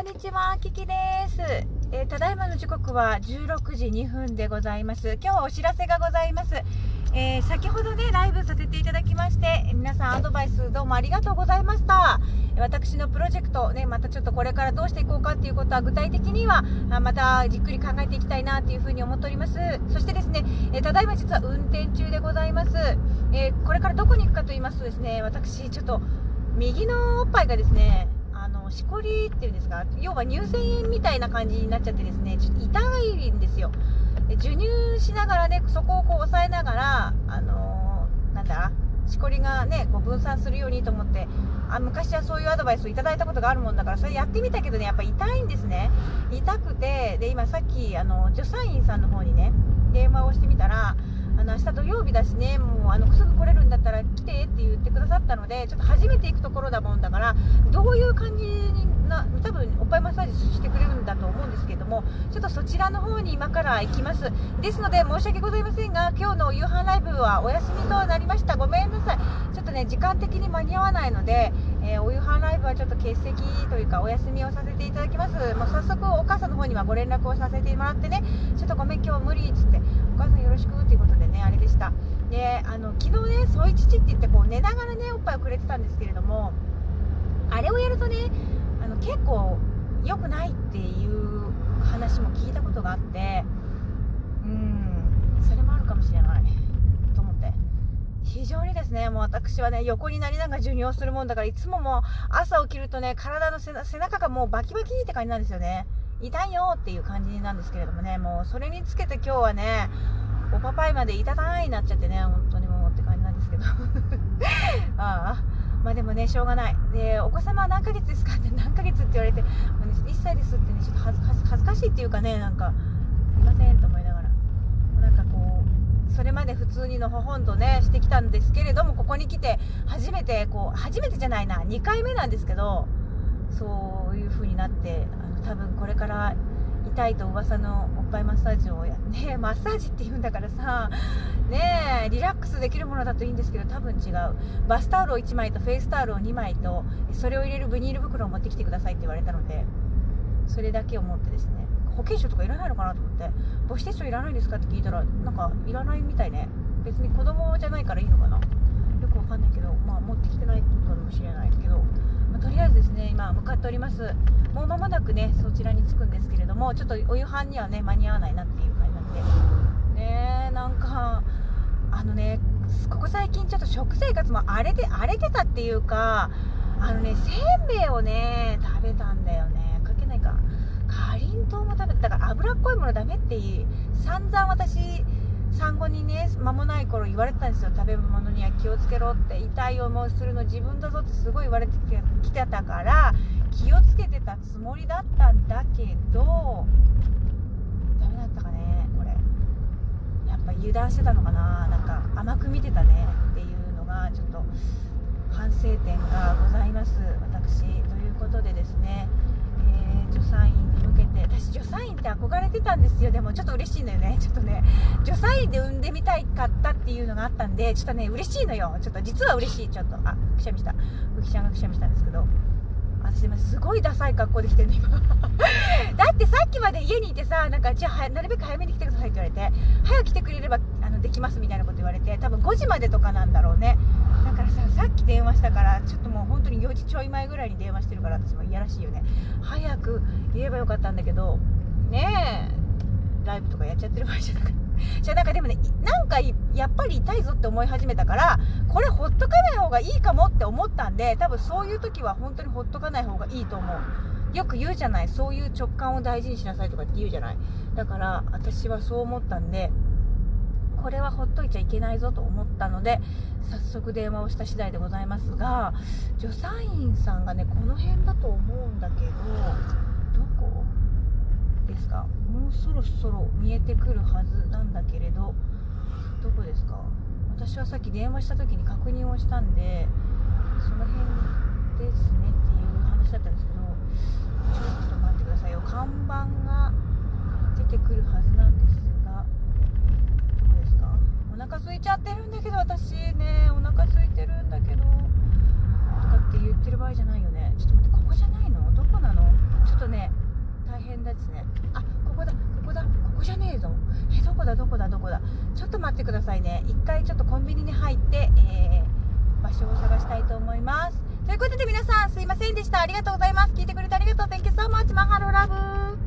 こんにちは、キキです、えー、ただいまの時刻は16時2分でございます。今日はお知らせがございます。えー、先ほどね、ライブさせていただきまして、皆さんアドバイスどうもありがとうございました。私のプロジェクト、ね、またちょっとこれからどうしていこうかっていうことは具体的には、またじっくり考えていきたいなというふうに思っております。そしてですね、えただいま実は運転中でございます。えこれからどこに行くかと言いますとですね、私ちょっと右のおっぱいがですね、しこりっていうんですか。要は乳腺炎みたいな感じになっちゃってですねちょっと痛いんですよ。で授乳しながらねそこをこう押さえながらあのー、なんだしこりがねこう分散するようにと思ってあ昔はそういうアドバイスをいただいたことがあるもんだからそれやってみたけどねやっぱ痛いんですね。痛くてで今さっきあの助産院さんの方にね電話をしてみたらあの明日土曜日だしねもうあのすぐ来れるんだったら来てって言ってくださったのでちょっと初めて行くところだもんだからどういう感じな多分おっぱいマッサージしてくれるんだと思うんですけどもちょっとそちらの方に今から行きます。ですので申し訳ございませんが今日の夕飯ライブはお休みとなりました。ごめんなさい。ちょっとね時間的に間に合わないので、えー、お夕飯ライブはちょっと欠席というかお休みをさせていただきます。もう早速お母さんの方にはご連絡をさせてもらってね。ちょっとごめん今日無理っつってお母さんよろしくっていうことでねあれでした。であの昨日ねソイチチって言ってこう寝ながらねおっぱいをくれてたんですけれどもあれをやるとねあの結構良くないっていう話も聞いたことがあってうんそれもあるかもしれないと思って非常にですねもう私はね横になりながら授乳をするもんだからいつももう朝起きるとね体の背中がもうバキバキって感じなんですよね痛いよっていう感じなんですけれどもねもうそれにつけて今日はねおパパイまでいたたいになっちゃってね、本当にもうって感じなんですけど。ああ。まあでもね、しょうがない。で、お子様は何ヶ月ですか？っって言われて、もうね、1歳ですってね、ちょっと恥ずかしいっていうかね、なんか、すいませんと思いながら。なんかこう、それまで普通にのほほんとね、してきたんですけれども、ここに来て、初めて、こう、初めてじゃないな、2回目なんですけど、そういう風になって、あの多分これから痛いと噂のおっぱいマッサージをやね マッサージって言うんだからさねリラックスできるものだといいんですけど多分違う。バスタオルを1枚とフェイスタオルを2枚とそれを入れるビニール袋を持ってきてくださいって言われたのでそれだけを持ってですね。保険証とかいらないのかなと思って。母子手帳いらないですかって聞いたらなんかいらないみたいね。別に子供じゃないからいいのかな。よくわかんないけどまあ持ってきてないかもしれないけど。まとりあえずですね今向かっております。もう間もなくねそちらに着くんですけれどもちょっとお夕飯にはね間に合わないなっていう感じなんで。ねなんかあのねここ最近ちょっと食生活も荒れて荒れてたっていうかあのねせんべいをね食べたんだよね。かけないか。かりんとうも食べてだから脂っこいものダメって散々私産後にね間もない頃言われてたんですよ食べ物に。は気をつけろって痛い思いするの自分だぞってすごい言われてきてたから気をつけてたつもりだったんだけどダメだったかねこれ。やっぱ油断してたのかななんか甘く見てたねっていうのがちょっと反省点がございます私。ということでですねえー、助産院に向けて私助産院って憧れてたんですよ。でもちょっと嬉しいのよね。ちょっとね助産院で産んでみたいかったっていうのがあったんでちょっとね嬉しいのよ。ちょっと実は嬉しい。ちょっとあくしゃみした。浮きちゃんがくしゃみしたんですけど。私今すごいダサい格好で来てるの今。だってさっきまで家にいてさなんかじゃあなるべく早めに来てくださいって言われて早く来てくれればあのできますみたいなこと言われて多分5時までとかなんだろうね。だからささっき電話したからちょっともう本当に4時ちょい前ぐらいに電話してるから私もいやらしいよね。早く言えばよかったんだけどねえライブとかやっちゃってる場合じゃなくてじゃあなんかでもねなんかやっぱり痛いぞって思い始めたからこれほっとかない方がいいかもって思ったんで多分そういう時は本当にほっとかない方がいいと思う。よく言うじゃないそういう直感を大事にしなさいとかって言うじゃない。だから私はそう思ったんでこれはほっといちゃいけないぞと思ったので早速電話をした次第でございますが助産院さんがねこの辺だと思うんだけどどこ？ですか？もうそろそろ見えてくるはずなんだけれどどこですか？私はさっき電話した時に確認をしたんでその辺ですねっていう話だったんですけどちょっと待ってくださいよ。看板が出てくるはずなんですがどうですか？お腹空いちゃってるんだけど私ねお腹空いてるんだけどとかって言ってる場合じゃないよね。ちょっと待ってここじゃないの？どこなの？ちょっとね大変ですね。あここだここだここじゃねえぞ。えどこだどこだどこだ。ちょっと待ってくださいね。一回ちょっとコンビニに入って、えー、場所を探したいと思います。ということで皆さんすいませんでした。ありがとうございます。聞いてくれてありがとう。Thank you so much マハロラブ。